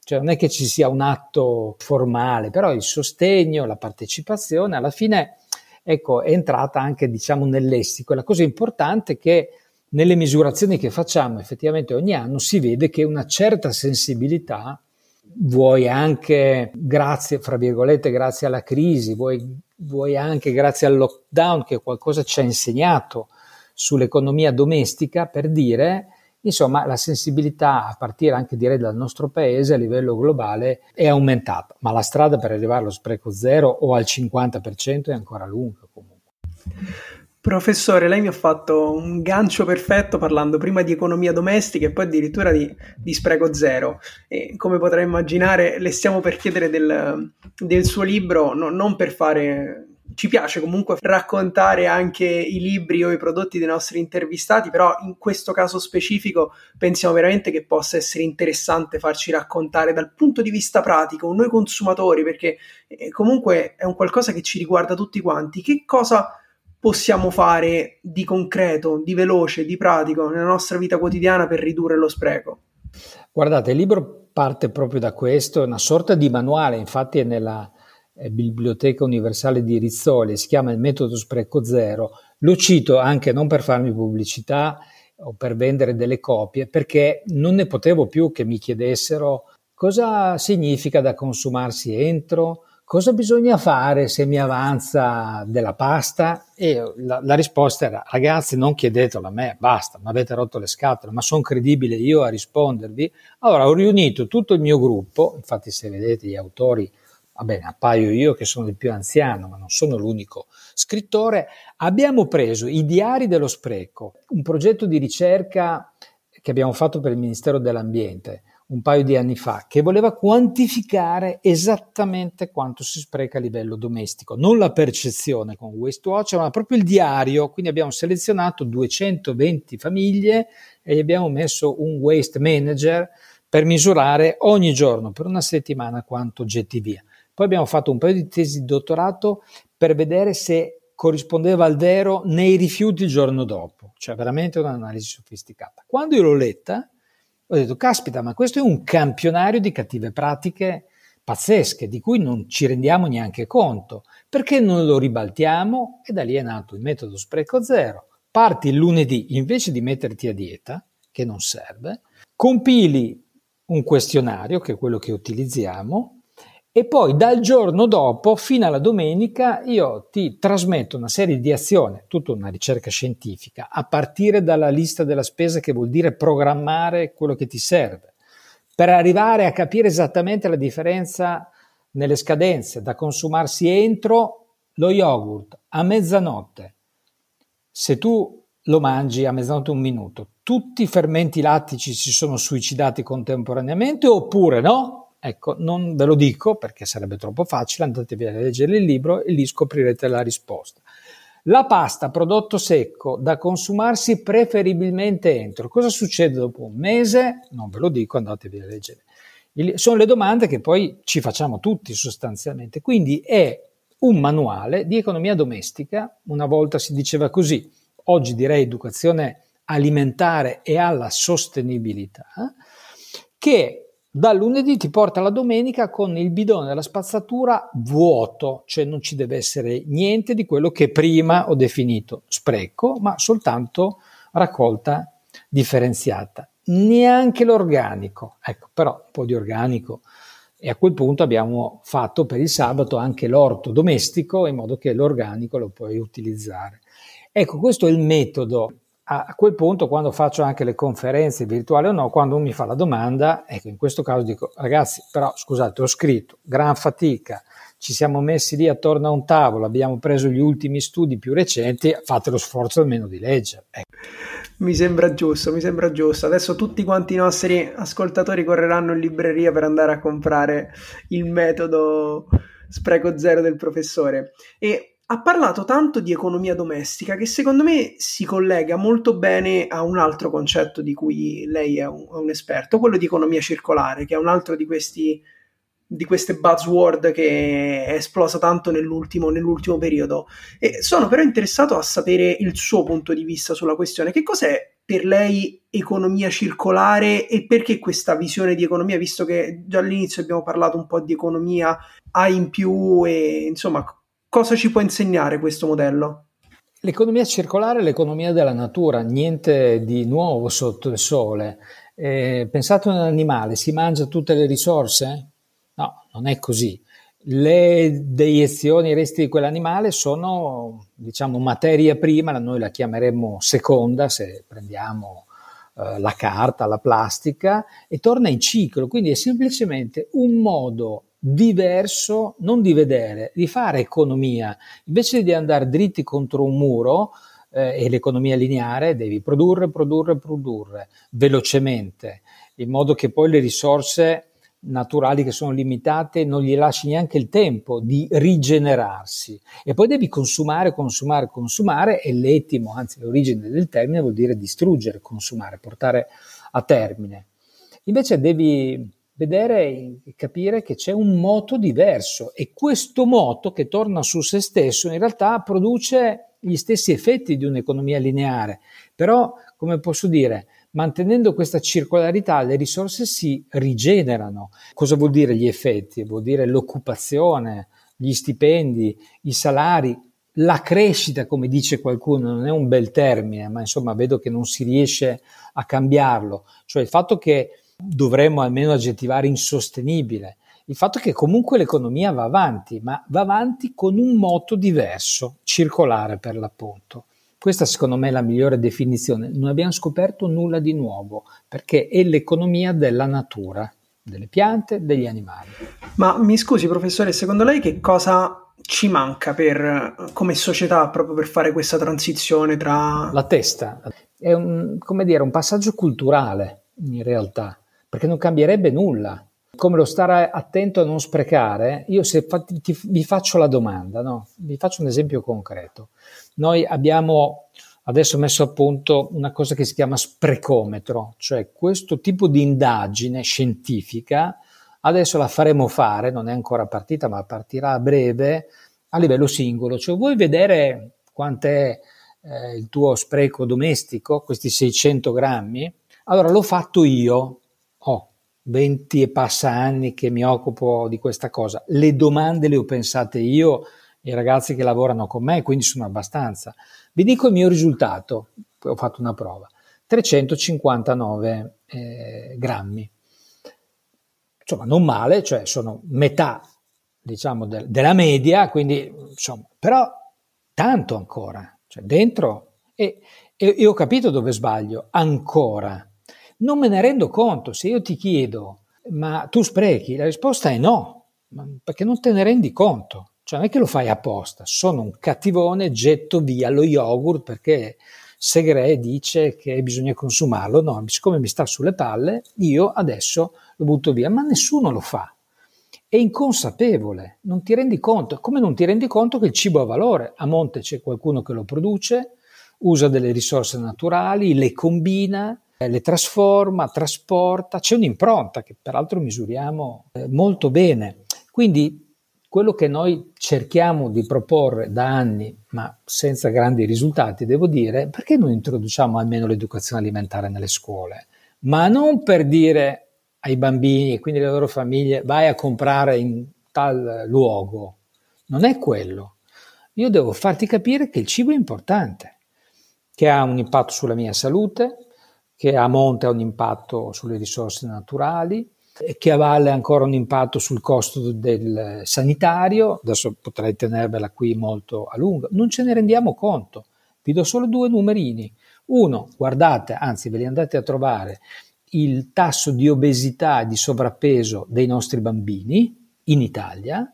[SPEAKER 2] cioè non è che ci sia un atto formale, però il sostegno, la partecipazione, alla fine ecco, è entrata anche diciamo nel lessico. La cosa importante è che nelle misurazioni che facciamo effettivamente ogni anno si vede che una certa sensibilità, vuoi anche grazie, fra virgolette, grazie alla crisi, vuoi, vuoi anche grazie al lockdown che qualcosa ci ha insegnato sull'economia domestica, per dire, insomma, la sensibilità a partire anche direi dal nostro paese a livello globale è aumentata, ma la strada per arrivare allo spreco zero o al 50% è ancora lunga comunque.
[SPEAKER 3] Professore, lei mi ha fatto un gancio perfetto parlando prima di economia domestica e poi addirittura di, di spreco zero. E come potrà immaginare, le stiamo per chiedere del, del suo libro, no, non per fare ci piace comunque raccontare anche i libri o i prodotti dei nostri intervistati, però in questo caso specifico pensiamo veramente che possa essere interessante farci raccontare dal punto di vista pratico, noi consumatori, perché eh, comunque è un qualcosa che ci riguarda tutti quanti, che cosa possiamo fare di concreto, di veloce, di pratico nella nostra vita quotidiana per ridurre lo spreco?
[SPEAKER 2] Guardate, il libro parte proprio da questo, è una sorta di manuale, infatti è nella Biblioteca Universale di Rizzoli, si chiama il metodo spreco zero. Lo cito anche non per farmi pubblicità o per vendere delle copie, perché non ne potevo più che mi chiedessero cosa significa da consumarsi entro, cosa bisogna fare se mi avanza della pasta? E la, la risposta era, ragazzi, non chiedetelo a me, basta, mi avete rotto le scatole, ma sono credibile io a rispondervi? Allora ho riunito tutto il mio gruppo, infatti se vedete gli autori, va bene, appaio io che sono il più anziano, ma non sono l'unico scrittore, abbiamo preso i diari dello spreco, un progetto di ricerca che abbiamo fatto per il Ministero dell'Ambiente, un paio di anni fa, che voleva quantificare esattamente quanto si spreca a livello domestico, non la percezione con Waste Watch, ma proprio il diario. Quindi abbiamo selezionato 220 famiglie e gli abbiamo messo un waste manager per misurare ogni giorno per una settimana quanto getti via. Poi abbiamo fatto un paio di tesi di dottorato per vedere se corrispondeva al vero nei rifiuti il giorno dopo, cioè veramente un'analisi sofisticata. Quando io l'ho letta, ho detto, caspita, ma questo è un campionario di cattive pratiche pazzesche, di cui non ci rendiamo neanche conto. Perché non lo ribaltiamo? E da lì è nato il metodo spreco zero. Parti il lunedì, invece di metterti a dieta, che non serve, compili un questionario, che è quello che utilizziamo, e poi dal giorno dopo fino alla domenica io ti trasmetto una serie di azioni, tutta una ricerca scientifica, a partire dalla lista della spesa che vuol dire programmare quello che ti serve, per arrivare a capire esattamente la differenza nelle scadenze, da consumarsi entro lo yogurt a mezzanotte. Se tu lo mangi a mezzanotte un minuto, tutti i fermenti lattici si sono suicidati contemporaneamente oppure no? Ecco, non ve lo dico perché sarebbe troppo facile, andatevi a leggere il libro e lì scoprirete la risposta. La pasta, prodotto secco, da consumarsi preferibilmente entro. Cosa succede dopo un mese? Non ve lo dico, andatevi a leggere. sono le domande che poi ci facciamo tutti sostanzialmente. Quindi è un manuale di economia domestica, una volta si diceva così, oggi direi educazione alimentare e alla sostenibilità, che dal lunedì ti porta la domenica con il bidone della spazzatura vuoto, cioè non ci deve essere niente di quello che prima ho definito spreco, ma soltanto raccolta differenziata. Neanche l'organico, ecco, però un po' di organico. E a quel punto abbiamo fatto per il sabato anche l'orto domestico in modo che l'organico lo puoi utilizzare. Ecco, questo è il metodo a quel punto, quando faccio anche le conferenze virtuali o no, quando mi fa la domanda, ecco, in questo caso dico, ragazzi, però scusate, ho scritto, gran fatica, ci siamo messi lì attorno a un tavolo, abbiamo preso gli ultimi studi più recenti, fate lo sforzo almeno di leggere. Ecco.
[SPEAKER 3] Mi sembra giusto, mi sembra giusto. Adesso tutti quanti i nostri ascoltatori correranno in libreria per andare a comprare il metodo spreco zero del professore. E ha parlato tanto di economia domestica che secondo me si collega molto bene a un altro concetto di cui lei è un, è un esperto, quello di economia circolare, che è un altro di questi di queste buzzword che è esplosa tanto nell'ultimo, nell'ultimo periodo. E sono però interessato a sapere il suo punto di vista sulla questione. Che cos'è per lei economia circolare e perché questa visione di economia, visto che già all'inizio abbiamo parlato un po' di economia A in più e insomma Cosa ci può insegnare questo modello?
[SPEAKER 2] L'economia circolare è l'economia della natura, niente di nuovo sotto il sole. Eh, pensate a un animale, si mangia tutte le risorse? No, non è così. Le deiezioni, i resti di quell'animale sono, diciamo, materia prima, noi la chiameremmo seconda se prendiamo eh, la carta, la plastica, e torna in ciclo. Quindi è semplicemente un modo diverso, non di vedere, di fare economia. Invece di andare dritti contro un muro, eh, e l'economia lineare, devi produrre, produrre, produrre velocemente, in modo che poi le risorse naturali che sono limitate non gli lasci neanche il tempo di rigenerarsi e poi devi consumare, consumare, consumare e l'etimo, anzi l'origine del termine vuol dire distruggere, consumare, portare a termine. Invece devi vedere e capire che c'è un moto diverso e questo moto che torna su se stesso in realtà produce gli stessi effetti di un'economia lineare, però, come posso dire, mantenendo questa circolarità le risorse si rigenerano. Cosa vuol dire gli effetti? Vuol dire l'occupazione, gli stipendi, i salari, la crescita, come dice qualcuno, non è un bel termine, ma insomma vedo che non si riesce a cambiarlo, cioè il fatto che dovremmo almeno aggettivare insostenibile, il fatto che comunque l'economia va avanti, ma va avanti con un moto diverso, circolare per l'appunto. Questa secondo me è la migliore definizione. Non abbiamo scoperto nulla di nuovo, perché è l'economia della natura, delle piante, degli animali.
[SPEAKER 3] Ma mi scusi professore, secondo lei che cosa ci manca per, come società proprio per fare questa transizione tra...
[SPEAKER 2] La testa è un, come dire, un passaggio culturale in realtà, perché non cambierebbe nulla. Come lo stare attento a non sprecare, io se fa, ti, vi faccio la domanda, no? vi faccio un esempio concreto. Noi abbiamo adesso messo a punto una cosa che si chiama sprecometro, cioè questo tipo di indagine scientifica Adesso la faremo fare, non è ancora partita, ma partirà a breve a livello singolo. Cioè, vuoi vedere quant'è eh, il tuo spreco domestico, questi 600 grammi? Allora l'ho fatto io, 20 e passa anni che mi occupo di questa cosa. Le domande le ho pensate io, i ragazzi che lavorano con me, quindi sono abbastanza. Vi dico il mio risultato, ho fatto una prova, 359 eh, grammi insomma non male, cioè sono metà diciamo de- della media, quindi insomma, però tanto ancora, cioè dentro e, e, e ho capito dove sbaglio, ancora. Non me ne rendo conto, se io ti chiedo, ma tu sprechi? La risposta è no, perché non te ne rendi conto. Cioè non è che lo fai apposta, sono un cattivone, getto via lo yogurt perché Segre dice che bisogna consumarlo, no, siccome mi sta sulle palle, io adesso lo butto via, ma nessuno lo fa. È inconsapevole, non ti rendi conto, come non ti rendi conto che il cibo ha valore. A monte c'è qualcuno che lo produce, usa delle risorse naturali, le combina, le trasforma, trasporta, c'è un'impronta che peraltro misuriamo eh, molto bene. Quindi quello che noi cerchiamo di proporre da anni, ma senza grandi risultati, devo dire, perché non introduciamo almeno l'educazione alimentare nelle scuole? Ma non per dire ai bambini e quindi alle loro famiglie vai a comprare in tal luogo. Non è quello. Io devo farti capire che il cibo è importante, che ha un impatto sulla mia salute, che a monte ha un impatto sulle risorse naturali, che a valle ha ancora un impatto sul costo del sanitario. Adesso potrei tenervela qui molto a lungo. Non ce ne rendiamo conto. Vi do solo due numerini. Uno, guardate, anzi ve li andate a trovare il tasso di obesità e di sovrappeso dei nostri bambini in Italia,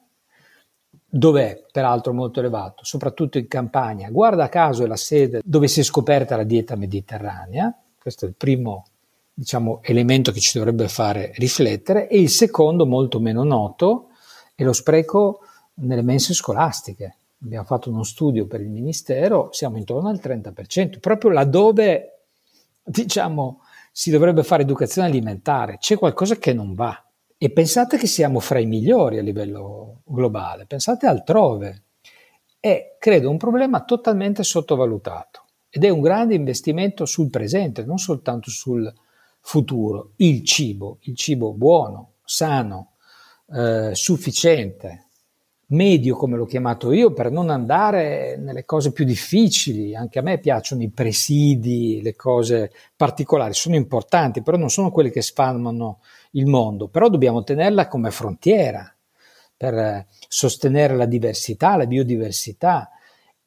[SPEAKER 2] dove è peraltro molto elevato, soprattutto in Campania. Guarda caso è la sede dove si è scoperta la dieta mediterranea, questo è il primo diciamo, elemento che ci dovrebbe fare riflettere, e il secondo, molto meno noto, è lo spreco nelle mense scolastiche. Abbiamo fatto uno studio per il Ministero, siamo intorno al 30%, proprio laddove diciamo, si dovrebbe fare educazione alimentare, c'è qualcosa che non va. E pensate che siamo fra i migliori a livello globale, pensate altrove. È, credo, un problema totalmente sottovalutato ed è un grande investimento sul presente, non soltanto sul futuro. Il cibo, il cibo buono, sano, eh, sufficiente, medio come l'ho chiamato io per non andare nelle cose più difficili. Anche a me piacciono i presidi, le cose particolari, sono importanti, però non sono quelle che spalmano il mondo, però dobbiamo tenerla come frontiera per sostenere la diversità, la biodiversità.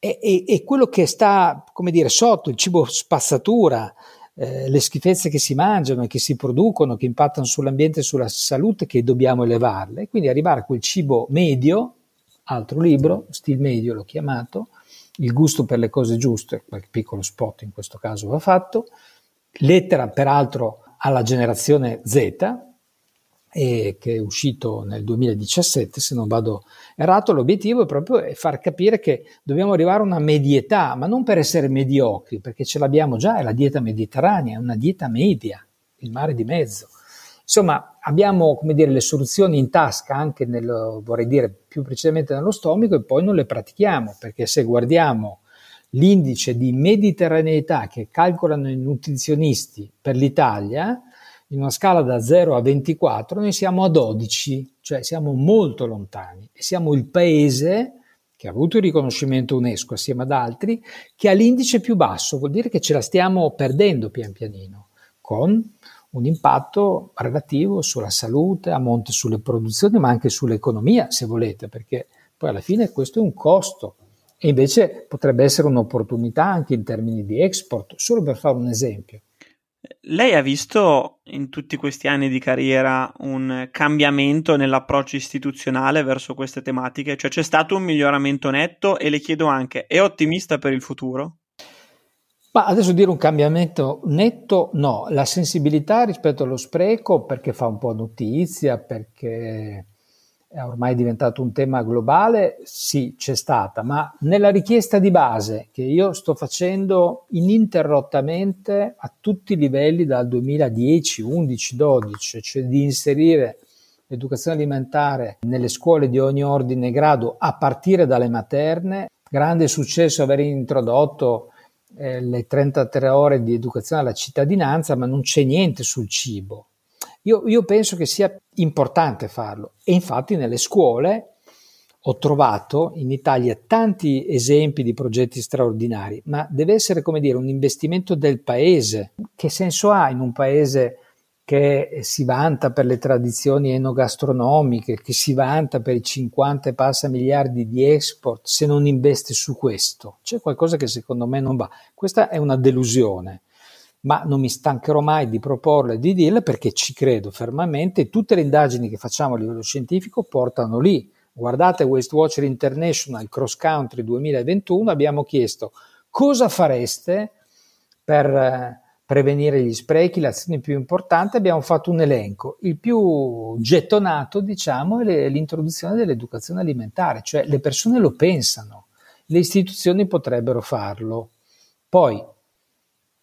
[SPEAKER 2] E, e, e quello che sta, come dire, sotto, il cibo spazzatura, eh, le schifezze che si mangiano e che si producono, che impattano sull'ambiente e sulla salute, che dobbiamo elevarle. Quindi arrivare a quel cibo medio, altro libro, Stil Medio l'ho chiamato, Il gusto per le cose giuste, qualche piccolo spot in questo caso va fatto, lettera peraltro alla generazione Z, e che è uscito nel 2017, se non vado errato, l'obiettivo è proprio far capire che dobbiamo arrivare a una medietà, ma non per essere mediocri, perché ce l'abbiamo già, è la dieta mediterranea, è una dieta media, il mare di mezzo. Insomma, abbiamo dire, le soluzioni in tasca anche nel, vorrei dire più precisamente nello stomaco e poi non le pratichiamo, perché se guardiamo l'indice di mediterraneità che calcolano i nutrizionisti per l'Italia, in una scala da 0 a 24, noi siamo a 12, cioè siamo molto lontani siamo il paese che ha avuto il riconoscimento UNESCO assieme ad altri, che ha l'indice più basso, vuol dire che ce la stiamo perdendo pian pianino, con un impatto relativo sulla salute, a monte sulle produzioni, ma anche sull'economia, se volete, perché poi alla fine questo è un costo e invece potrebbe essere un'opportunità anche in termini di export, solo per fare un esempio.
[SPEAKER 1] Lei ha visto in tutti questi anni di carriera un cambiamento nell'approccio istituzionale verso queste tematiche? Cioè c'è stato un miglioramento netto e le chiedo anche, è ottimista per il futuro?
[SPEAKER 2] Ma adesso dire un cambiamento netto, no, la sensibilità rispetto allo spreco perché fa un po' notizia, perché è ormai diventato un tema globale, sì, c'è stata, ma nella richiesta di base che io sto facendo ininterrottamente a tutti i livelli dal 2010, 11, 12, cioè di inserire l'educazione alimentare nelle scuole di ogni ordine e grado a partire dalle materne, grande successo aver introdotto eh, le 33 ore di educazione alla cittadinanza, ma non c'è niente sul cibo io, io penso che sia importante farlo e infatti nelle scuole ho trovato in Italia tanti esempi di progetti straordinari, ma deve essere come dire un investimento del paese. Che senso ha in un paese che si vanta per le tradizioni enogastronomiche, che si vanta per i 50 e passa miliardi di export se non investe su questo? C'è qualcosa che secondo me non va. Questa è una delusione ma non mi stancherò mai di proporle e di dirle perché ci credo fermamente. Tutte le indagini che facciamo a livello scientifico portano lì. Guardate Waste Watcher International Cross Country 2021, abbiamo chiesto cosa fareste per eh, prevenire gli sprechi, le azioni più importanti, abbiamo fatto un elenco. Il più gettonato, diciamo, è l'introduzione dell'educazione alimentare, cioè le persone lo pensano, le istituzioni potrebbero farlo. Poi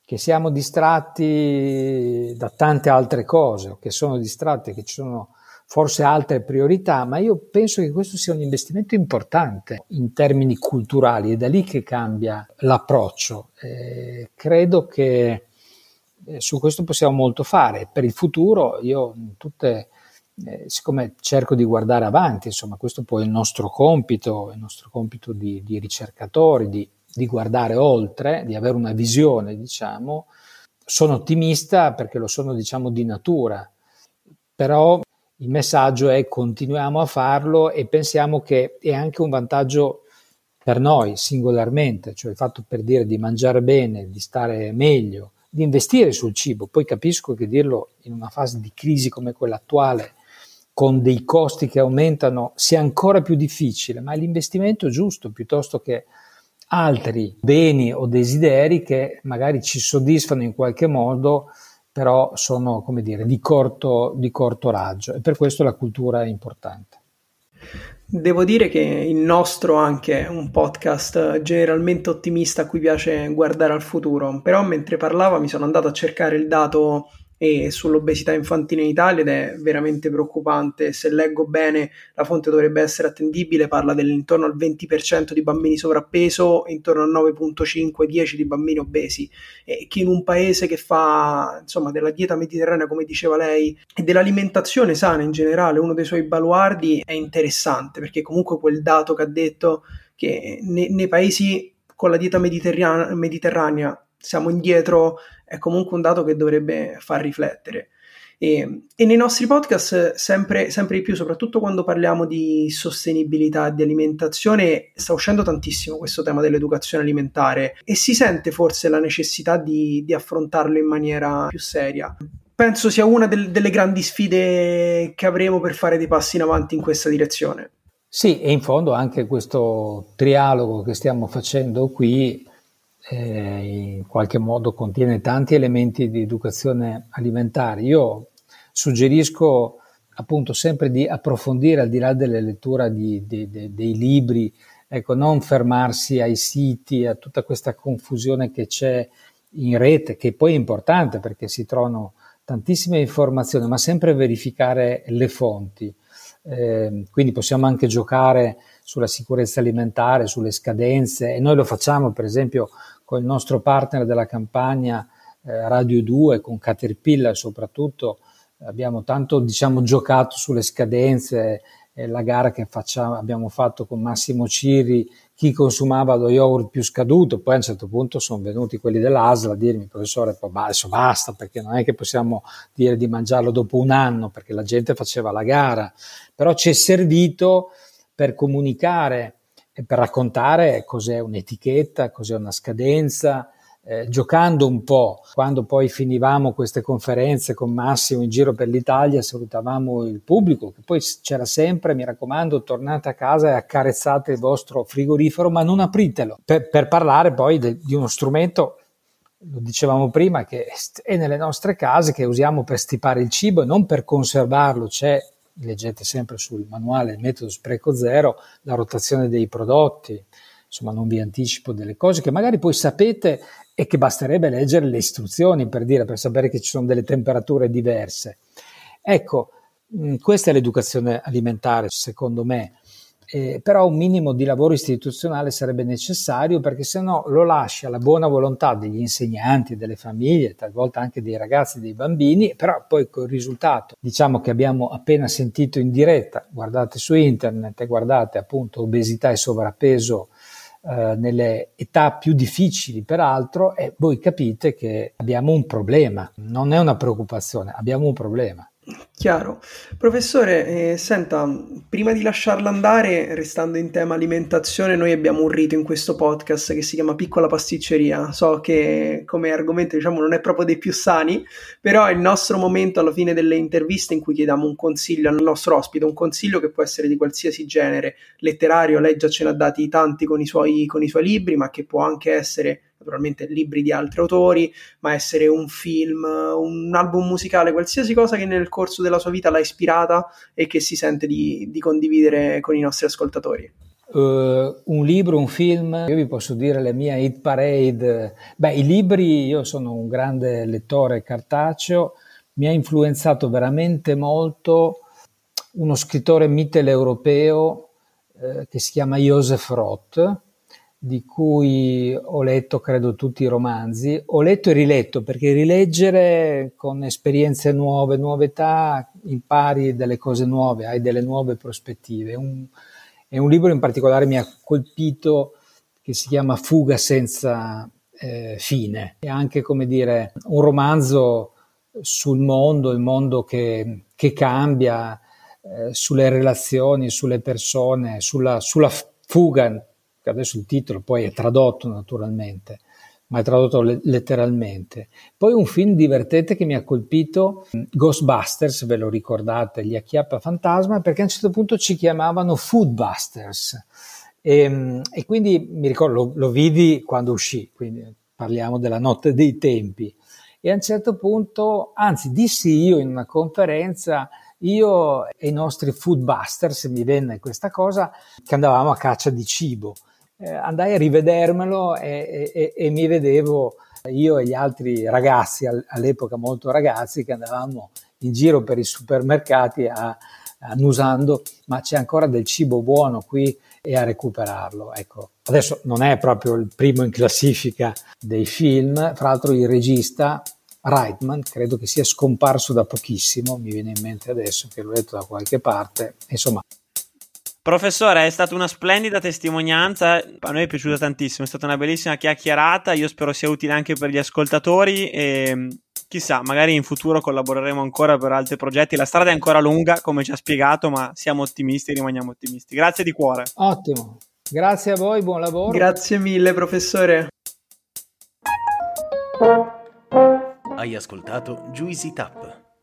[SPEAKER 2] che siamo distratti da tante altre cose, o che sono distratti, che ci sono forse altre priorità, ma io penso che questo sia un investimento importante in termini culturali, è da lì che cambia l'approccio. Eh, credo che eh, su questo possiamo molto fare. Per il futuro io tutte, eh, siccome cerco di guardare avanti, insomma questo poi è il nostro compito, il nostro compito di, di ricercatori, di di guardare oltre, di avere una visione, diciamo. Sono ottimista perché lo sono, diciamo, di natura, però il messaggio è continuiamo a farlo e pensiamo che è anche un vantaggio per noi singolarmente, cioè il fatto per dire di mangiare bene, di stare meglio, di investire sul cibo. Poi capisco che dirlo in una fase di crisi come quella attuale, con dei costi che aumentano, sia ancora più difficile, ma è l'investimento giusto piuttosto che altri beni o desideri che magari ci soddisfano in qualche modo, però sono, come dire, di corto, di corto raggio e per questo la cultura è importante.
[SPEAKER 3] Devo dire che il nostro anche è un podcast generalmente ottimista a cui piace guardare al futuro, però mentre parlava mi sono andato a cercare il dato e sull'obesità infantile in Italia ed è veramente preoccupante. Se leggo bene, la fonte dovrebbe essere attendibile, parla dell'intorno al 20% di bambini sovrappeso intorno al 9.5-10 di bambini obesi. E che in un paese che fa insomma della dieta mediterranea, come diceva lei, e dell'alimentazione sana in generale, uno dei suoi baluardi è interessante perché comunque quel dato che ha detto che nei, nei paesi con la dieta mediterranea siamo indietro è comunque un dato che dovrebbe far riflettere. E, e nei nostri podcast, sempre, sempre, di più, soprattutto quando parliamo di sostenibilità, di alimentazione, sta uscendo tantissimo questo tema dell'educazione alimentare e si sente forse la necessità di, di affrontarlo in maniera più seria. Penso sia una del, delle grandi sfide che avremo per fare dei passi in avanti in questa direzione.
[SPEAKER 2] Sì, e in fondo anche questo trialogo che stiamo facendo qui eh, in qualche modo contiene tanti elementi di educazione alimentare. Io suggerisco appunto sempre di approfondire al di là delle letture di, di, di, dei libri, ecco, non fermarsi ai siti, a tutta questa confusione che c'è in rete, che poi è importante perché si trovano tantissime informazioni, ma sempre verificare le fonti. Eh, quindi possiamo anche giocare sulla sicurezza alimentare, sulle scadenze e noi lo facciamo per esempio con il nostro partner della campagna eh, Radio 2, con Caterpillar soprattutto, abbiamo tanto diciamo, giocato sulle scadenze, eh, la gara che facciamo, abbiamo fatto con Massimo Ciri, chi consumava lo yogurt più scaduto, poi a un certo punto sono venuti quelli dell'ASL a dirmi professore adesso basta perché non è che possiamo dire di mangiarlo dopo un anno perché la gente faceva la gara, però ci è servito per comunicare e per raccontare cos'è un'etichetta, cos'è una scadenza, eh, giocando un po'. Quando poi finivamo queste conferenze con Massimo in giro per l'Italia, salutavamo il pubblico, che poi c'era sempre, mi raccomando, tornate a casa e accarezzate il vostro frigorifero, ma non apritelo, per, per parlare poi de, di uno strumento lo dicevamo prima, che è nelle nostre case, che usiamo per stipare il cibo e non per conservarlo. C'è, leggete sempre sul manuale il metodo spreco zero, la rotazione dei prodotti. Insomma, non vi anticipo delle cose che magari poi sapete e che basterebbe leggere le istruzioni per dire, per sapere che ci sono delle temperature diverse. Ecco, questa è l'educazione alimentare, secondo me. Eh, però un minimo di lavoro istituzionale sarebbe necessario perché se no lo lascia alla buona volontà degli insegnanti, delle famiglie, talvolta anche dei ragazzi dei bambini, però poi col risultato, diciamo che abbiamo appena sentito in diretta, guardate su internet e guardate appunto obesità e sovrappeso eh, nelle età più difficili peraltro e voi capite che abbiamo un problema, non è una preoccupazione, abbiamo un problema.
[SPEAKER 3] Chiaro. Professore, eh, senta, prima di lasciarla andare, restando in tema alimentazione, noi abbiamo un rito in questo podcast che si chiama Piccola Pasticceria. So che come argomento diciamo non è proprio dei più sani, però è il nostro momento alla fine delle interviste in cui chiediamo un consiglio al nostro ospite, un consiglio che può essere di qualsiasi genere, letterario, lei già ce ne ha dati tanti con i suoi, con i suoi libri, ma che può anche essere naturalmente libri di altri autori, ma essere un film, un album musicale, qualsiasi cosa che nel corso della sua vita l'ha ispirata e che si sente di, di condividere con i nostri ascoltatori.
[SPEAKER 2] Uh, un libro, un film, io vi posso dire la mia hit parade. Beh, i libri, io sono un grande lettore cartaceo, mi ha influenzato veramente molto uno scrittore mitteleuropeo eh, che si chiama Joseph Roth, di cui ho letto credo tutti i romanzi, ho letto e riletto perché rileggere con esperienze nuove, nuove età, impari delle cose nuove, hai delle nuove prospettive. Un, è un libro in particolare mi ha colpito che si chiama Fuga senza eh, fine. È anche come dire un romanzo sul mondo, il mondo che, che cambia, eh, sulle relazioni, sulle persone, sulla, sulla fuga adesso il titolo poi è tradotto naturalmente, ma è tradotto le- letteralmente. Poi un film divertente che mi ha colpito, Ghostbusters, ve lo ricordate, gli acchiappa fantasma, perché a un certo punto ci chiamavano Foodbusters. E, e quindi mi ricordo, lo, lo vidi quando uscì, quindi parliamo della notte dei tempi. E a un certo punto, anzi, dissi io in una conferenza, io e i nostri foodbusters, mi venne questa cosa, che andavamo a caccia di cibo eh, andai a rivedermelo e, e, e, mi vedevo io e gli altri ragazzi, all'epoca molto ragazzi, che andavamo in giro per i supermercati a, annusando, ma c'è ancora del cibo buono qui e a recuperarlo. Ecco, adesso non è proprio il primo in classifica dei film, fra l'altro il regista Reitman credo che sia scomparso da pochissimo, mi viene in mente adesso che l'ho letto da qualche parte, insomma
[SPEAKER 1] Professore, è stata una splendida testimonianza, a noi è piaciuta tantissimo, è stata una bellissima chiacchierata, io spero sia utile anche per gli ascoltatori e chissà, magari in futuro collaboreremo ancora per altri progetti. La strada è ancora lunga, come ci ha spiegato, ma siamo ottimisti e rimaniamo ottimisti. Grazie di cuore.
[SPEAKER 2] Ottimo, grazie a voi, buon lavoro.
[SPEAKER 3] Grazie mille, professore.
[SPEAKER 4] Hai ascoltato Juicy Tap